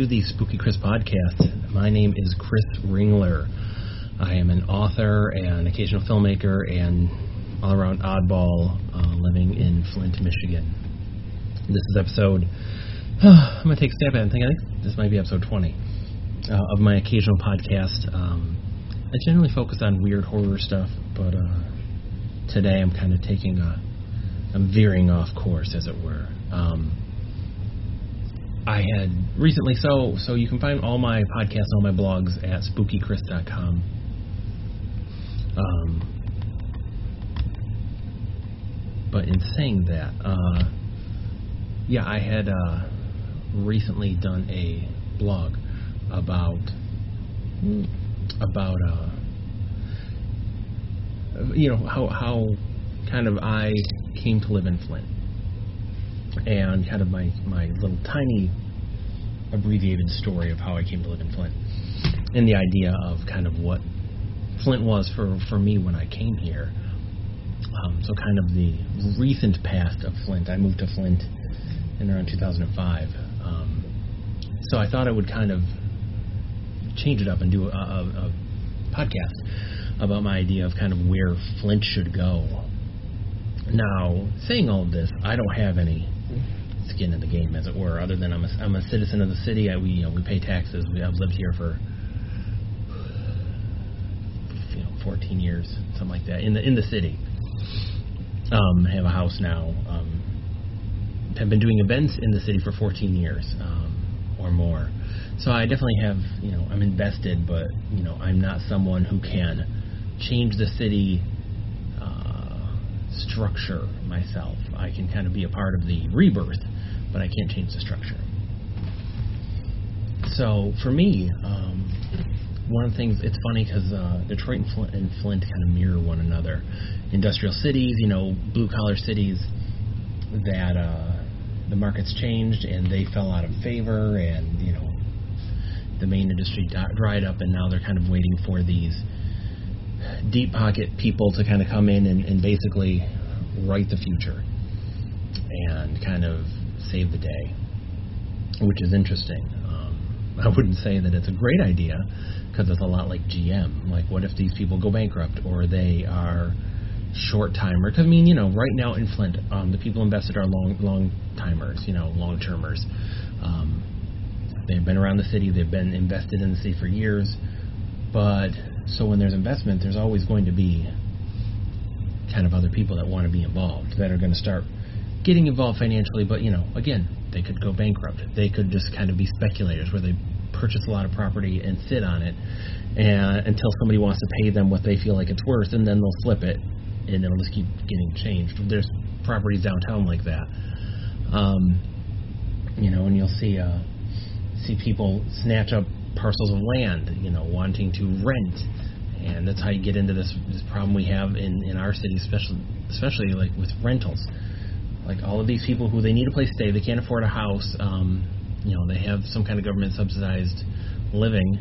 to the Spooky Chris podcast. My name is Chris Ringler. I am an author and occasional filmmaker and all around oddball uh, living in Flint, Michigan. This is episode, I'm going to take a stab at it and think, I think this might be episode 20 uh, of my occasional podcast. Um, I generally focus on weird horror stuff, but uh, today I'm kind of taking a, I'm veering off course, as it were. Um, I had recently, so so you can find all my podcasts, all my blogs at spookychris.com. Um, but in saying that, uh, yeah, I had uh, recently done a blog about about uh, you know how how kind of I came to live in Flint and kind of my my little tiny abbreviated story of how I came to live in Flint and the idea of kind of what Flint was for for me when I came here. Um, so kind of the recent past of Flint. I moved to Flint in around 2005. Um, so I thought I would kind of change it up and do a, a, a podcast about my idea of kind of where Flint should go. Now, saying all of this, I don't have any skin in the game, as it were, other than I'm a, I'm a citizen of the city. I, we you know, we pay taxes. We, I've lived here for you know 14 years, something like that, in the in the city. Um, have a house now. Um, have been doing events in the city for 14 years um, or more. So I definitely have, you know, I'm invested, but you know, I'm not someone who can change the city structure myself. I can kind of be a part of the rebirth, but I can't change the structure. So for me, um, one of the things it's funny because uh, Detroit and Flint, and Flint kind of mirror one another. Industrial cities, you know, blue collar cities that uh, the markets changed and they fell out of favor, and you know, the main industry dried up, and now they're kind of waiting for these deep pocket people to kind of come in and, and basically write the future and kind of save the day, which is interesting. Um, I wouldn't say that it's a great idea because it's a lot like GM. Like, what if these people go bankrupt or they are short timer? Because I mean, you know, right now in Flint, um, the people invested are long long timers, you know, long termers. Um, they've been around the city, they've been invested in the city for years, but so when there's investment, there's always going to be kind of other people that want to be involved that are going to start getting involved financially. But you know, again, they could go bankrupt. They could just kind of be speculators where they purchase a lot of property and sit on it and until somebody wants to pay them what they feel like it's worth, and then they'll flip it and it'll just keep getting changed. There's properties downtown like that. Um, you know, and you'll see uh, see people snatch up parcels of land, you know, wanting to rent, and that's how you get into this, this problem we have in, in our city, especially especially like with rentals. Like all of these people who they need a place to stay, they can't afford a house. Um, you know, they have some kind of government subsidized living,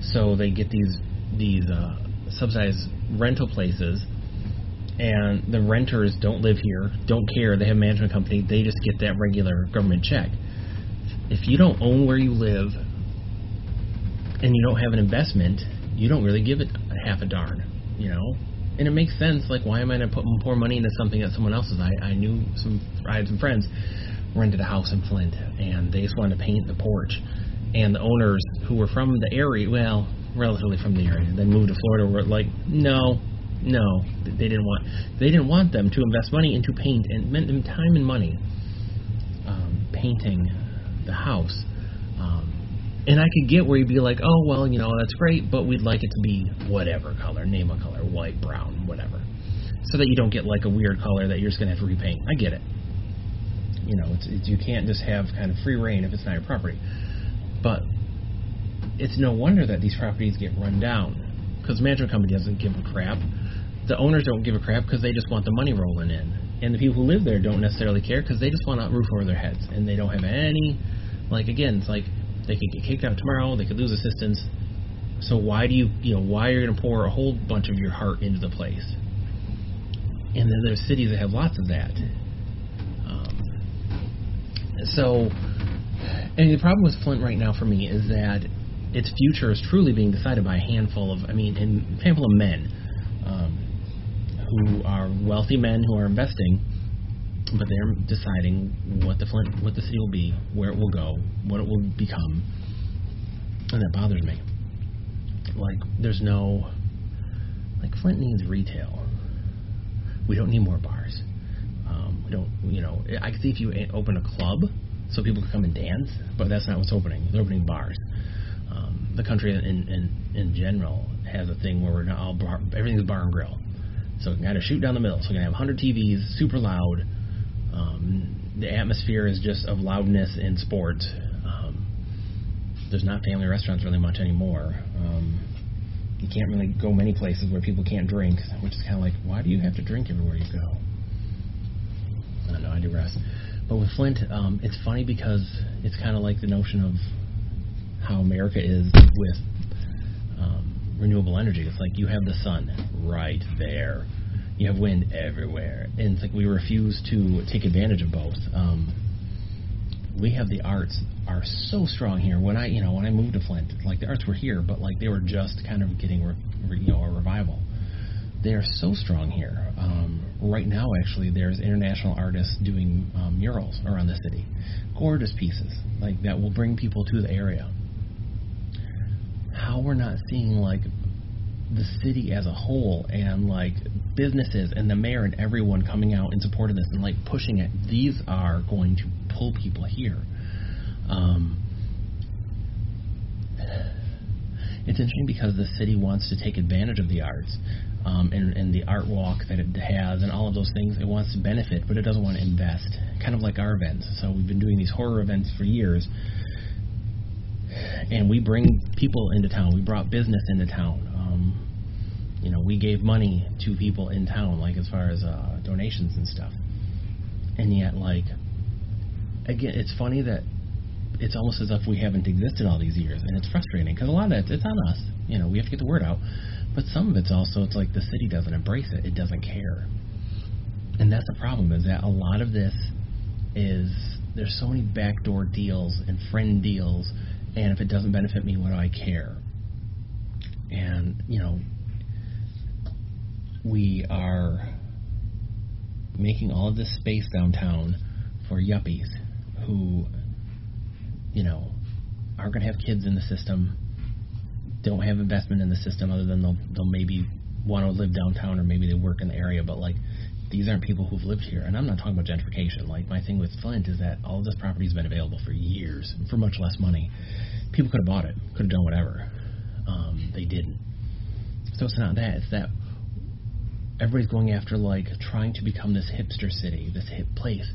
so they get these these uh, subsidized rental places, and the renters don't live here, don't care. They have a management company. They just get that regular government check. If you don't own where you live, and you don't have an investment, you don't really give it a half a darn, you know. And it makes sense. Like, why am I going to put more money into something that someone else is? I, I knew some. I had some friends rented a house in Flint, and they just wanted to paint the porch. And the owners, who were from the area, well, relatively from the area, then moved to Florida, were like, no, no, they didn't want. They didn't want them to invest money into paint and meant them time and money um, painting the house. And I could get where you'd be like, oh well, you know that's great, but we'd like it to be whatever color, name a color, white, brown, whatever, so that you don't get like a weird color that you're just gonna have to repaint. I get it. You know, it's, it's you can't just have kind of free reign if it's not your property. But it's no wonder that these properties get run down because the management company doesn't give a crap. The owners don't give a crap because they just want the money rolling in, and the people who live there don't necessarily care because they just want a roof over their heads and they don't have any. Like again, it's like they could get kicked out tomorrow. They could lose assistance. So why do you, you know, why are you going to pour a whole bunch of your heart into the place? And then there's cities that have lots of that. Um, so, And the problem with Flint right now for me is that its future is truly being decided by a handful of, I mean, a handful of men um, who are wealthy men who are investing, but they're deciding what the Flint, what the city will be, where it will go, what it will become, and that bothers me. Like, there's no, like, Flint needs retail. We don't need more bars. Um, we don't, you know, I can see if you open a club so people can come and dance, but that's not what's opening. They're opening bars. Um, the country in, in in general has a thing where we're not all bar, everything's bar and grill. So we can kind of shoot down the middle. So we can have 100 TVs, super loud. Um, the atmosphere is just of loudness in sports. Um, there's not family restaurants really much anymore. Um, you can't really go many places where people can't drink, which is kind of like, why do you have to drink everywhere you go? I don't know. I digress. But with Flint, um, it's funny because it's kind of like the notion of how America is with um, renewable energy. It's like you have the sun right there, you have wind everywhere, and it's like we refuse to take advantage of both. Um, we have the arts are so strong here. When I, you know, when I moved to Flint, like the arts were here, but like they were just kind of getting, re, re, you know, a revival. They are so strong here. Um, right now, actually, there's international artists doing um, murals around the city, gorgeous pieces like that will bring people to the area. How we're not seeing like the city as a whole and like businesses and the mayor and everyone coming out in support of this and like pushing it. These are going to pull people here. Um, it's interesting because the city wants to take advantage of the arts um, and, and the art walk that it has and all of those things. It wants to benefit, but it doesn't want to invest. Kind of like our events. So we've been doing these horror events for years, and we bring people into town. We brought business into town. You know, we gave money to people in town, like as far as uh, donations and stuff. And yet, like, again, it's funny that it's almost as if we haven't existed all these years, and it's frustrating because a lot of that it's on us. You know, we have to get the word out, but some of it's also it's like the city doesn't embrace it; it doesn't care, and that's the problem. Is that a lot of this is there's so many backdoor deals and friend deals, and if it doesn't benefit me, what do I care? And you know, we are making all of this space downtown for yuppies who you know, aren't going to have kids in the system, don't have investment in the system other than they'll they'll maybe want to live downtown or maybe they work in the area, but like these aren't people who've lived here. And I'm not talking about gentrification. Like my thing with Flint is that all of this property has been available for years for much less money. People could have bought it, could have done whatever. Um, they didn't. So it's not that. It's that everybody's going after like trying to become this hipster city, this hip place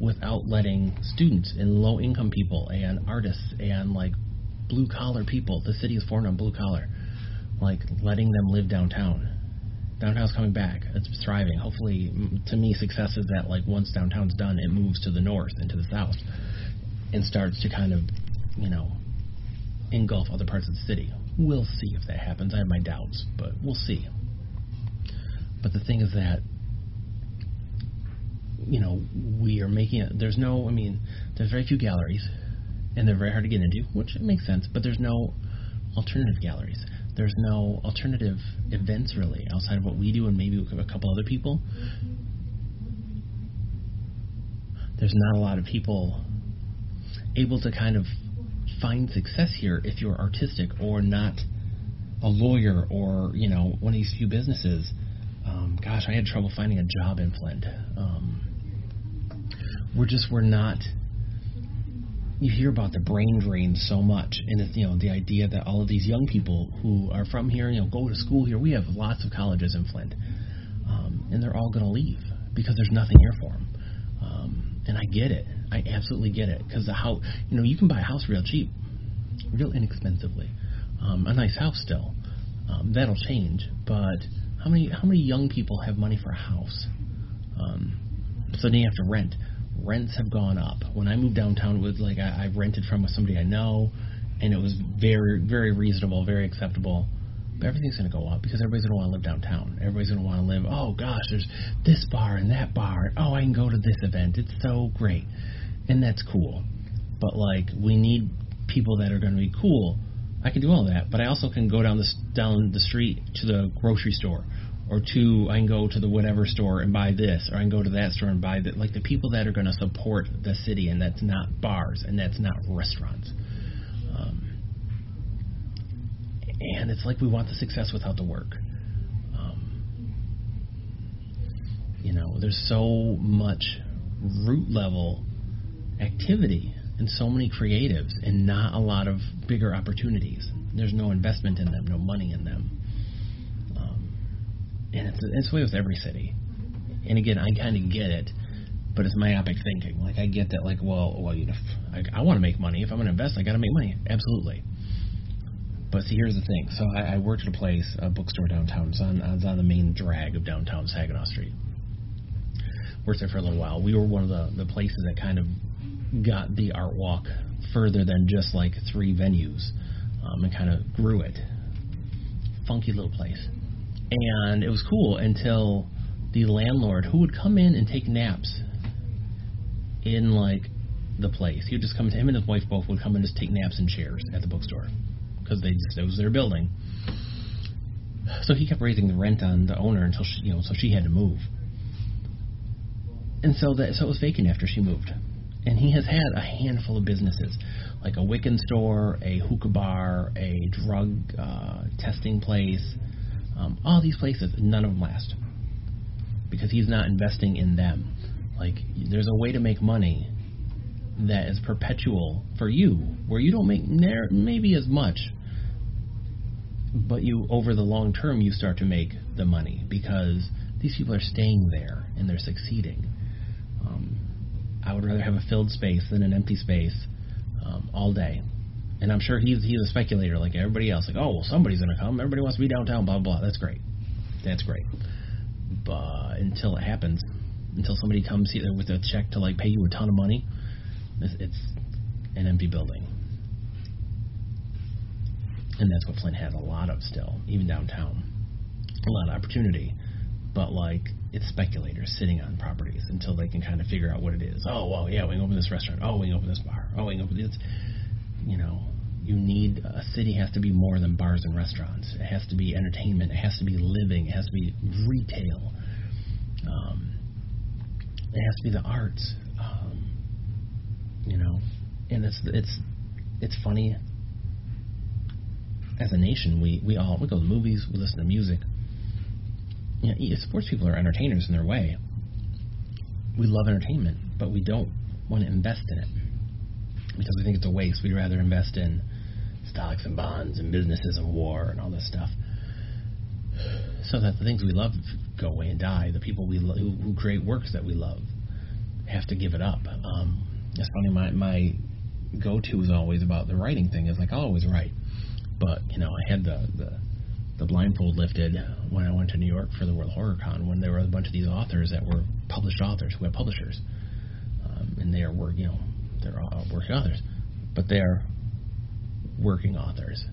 without letting students and low income people and artists and like blue collar people, the city is formed on blue collar, like letting them live downtown. Downtown's coming back. It's thriving. Hopefully, to me, success is that like once downtown's done, it moves to the north and to the south, and starts to kind of, you know, engulf other parts of the city. We'll see if that happens. I have my doubts, but we'll see. But the thing is that you know, we are making it. There's no, I mean, there's very few galleries, and they're very hard to get into, which makes sense. But there's no alternative galleries. There's no alternative events really outside of what we do and maybe a couple other people. There's not a lot of people able to kind of find success here if you're artistic or not a lawyer or you know one of these few businesses. Um, gosh, I had trouble finding a job in Flint. Um, we're just we're not you hear about the brain drain so much, and it's you know the idea that all of these young people who are from here, you know, go to school here. We have lots of colleges in Flint, um, and they're all going to leave because there's nothing here for them. Um, and I get it, I absolutely get it, because the house, you know, you can buy a house real cheap, real inexpensively, um, a nice house still. Um, that'll change, but how many how many young people have money for a house? Um, so then you have to rent rents have gone up. When I moved downtown, it was like I, I rented from somebody I know, and it was very, very reasonable, very acceptable. But everything's going to go up because everybody's going to want to live downtown. Everybody's going to want to live. Oh gosh, there's this bar and that bar. Oh, I can go to this event. It's so great, and that's cool. but like we need people that are going to be cool. I can do all that, but I also can go down the down the street to the grocery store, or to I can go to the whatever store and buy this, or I can go to that store and buy that. Like the people that are going to support the city, and that's not bars and that's not restaurants. Um, and it's like we want the success without the work. Um, you know, there's so much root level activity and so many creatives and not a lot of bigger opportunities. There's no investment in them, no money in them. Um, and it's, it's the way with every city. And again, I kind of get it, but it's myopic thinking. Like, I get that, like, well, well, you know, I, I want to make money. If I'm going to invest, I got to make money. Absolutely. But see, here's the thing. So I, I worked at a place, a bookstore downtown. It's on, it's on the main drag of downtown Saginaw Street. Worked there for a little while. We were one of the, the places that kind of got the art walk further than just like three venues um, and kind of grew it. Funky little place. And it was cool until the landlord who would come in and take naps in like the place. He would just come to him and his wife both would come and just take naps in chairs at the bookstore because they just it was their building. So he kept raising the rent on the owner until she, you know, so she had to move. And so that so it was vacant after she moved and he has had a handful of businesses, like a Wiccan store, a hookah bar, a drug uh, testing place. Um, all these places, none of them last because he's not investing in them. Like there's a way to make money that is perpetual for you, where you don't make maybe as much, but you over the long term you start to make the money because these people are staying there and they're succeeding. Um, I would rather have a filled space than an empty space um, all day. And I'm sure he's he's a speculator like everybody else. Like, oh well, somebody's gonna come. Everybody wants to be downtown. Blah blah. That's great. That's great. But until it happens, until somebody comes here with a check to like pay you a ton of money, it's, it's an empty building. And that's what Flint has a lot of still, even downtown. A lot of opportunity, but like it's speculators sitting on properties until they can kind of figure out what it is. Oh, well, yeah, we can open this restaurant. Oh, we can open this bar. Oh, we can open this. You know, you need a city has to be more than bars and restaurants. It has to be entertainment. It has to be living. It has to be retail. Um, it has to be the arts. Um, you know, and it's it's it's funny. As a nation, we we all we go to movies, we listen to music, you know, sports people are entertainers in their way. We love entertainment, but we don't want to invest in it because we think it's a waste. We'd rather invest in stocks and bonds and businesses and war and all this stuff. So that the things we love go away and die. The people we lo- who, who create works that we love have to give it up. Um, it's funny. My my go to is always about the writing thing. Is like I'll always write, but you know I had the the the blindfold lifted when I went to New York for the World Horror Con when there were a bunch of these authors that were published authors who had publishers, um, and they are work you know they're all working authors, but they are working authors.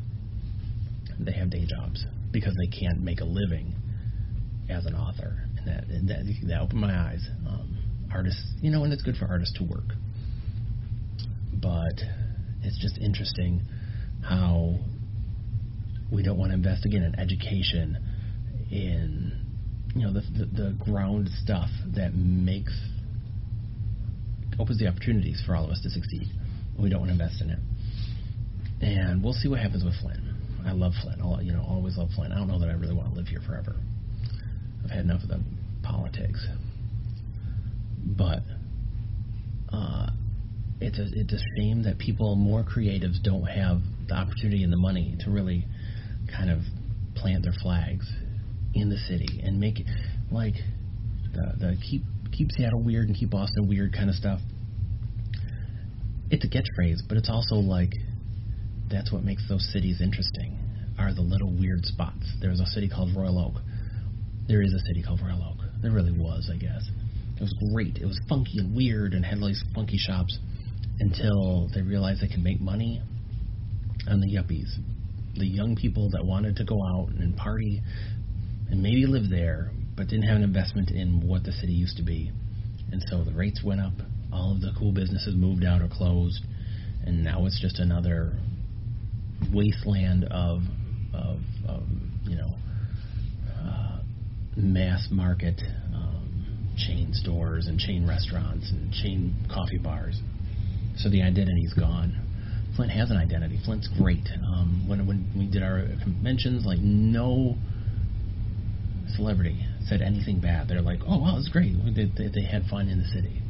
They have day jobs because they can't make a living as an author, and that and that, that opened my eyes. Um, artists, you know, and it's good for artists to work, but it's just interesting how we don't want to invest again in education, in you know the, the, the ground stuff that makes opens the opportunities for all of us to succeed. We don't want to invest in it, and we'll see what happens with Flint. I love Flint. I'll, you know, always love Flint. I don't know that I really want to live here forever. I've had enough of the politics, but uh, it's a it's a shame that people more creatives don't have the opportunity and the money to really kind of plant their flags in the city and make it like the, the keep keep Seattle weird and keep Boston weird kind of stuff. It's a catchphrase, but it's also like that's what makes those cities interesting. Are the little weird spots. There's a city called Royal Oak. There is a city called Royal Oak. There really was, I guess. It was great. It was funky and weird and had all these funky shops until they realized they could make money on the yuppies the young people that wanted to go out and party and maybe live there, but didn't have an investment in what the city used to be. And so the rates went up. All of the cool businesses moved out or closed. and now it's just another wasteland of of, of you know uh, mass market um, chain stores and chain restaurants and chain coffee bars. So the identity's gone. Flint has an identity. Flint's great. Um, when when we did our conventions, like no celebrity said anything bad. They're like, oh wow, it's great. They, they, they had fun in the city.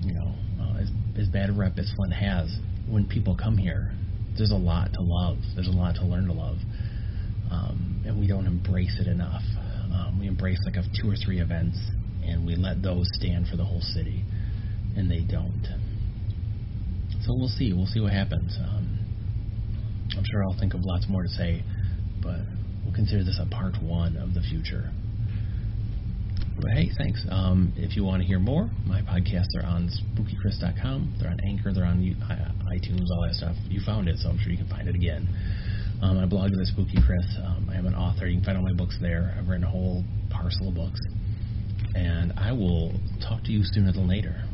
You know, uh, as as bad a rep as Flint has, when people come here, there's a lot to love. There's a lot to learn to love, um, and we don't embrace it enough. Um, we embrace like a two or three events, and we let those stand for the whole city, and they don't. So we'll see. We'll see what happens. Um, I'm sure I'll think of lots more to say, but we'll consider this a part one of the future. But hey, thanks. Um, if you want to hear more, my podcasts are on spookychris.com. They're on Anchor. They're on iTunes, all that stuff. You found it, so I'm sure you can find it again. Um, I blog to the Spooky Chris. Um, I am an author. You can find all my books there. I've written a whole parcel of books. And I will talk to you sooner than later.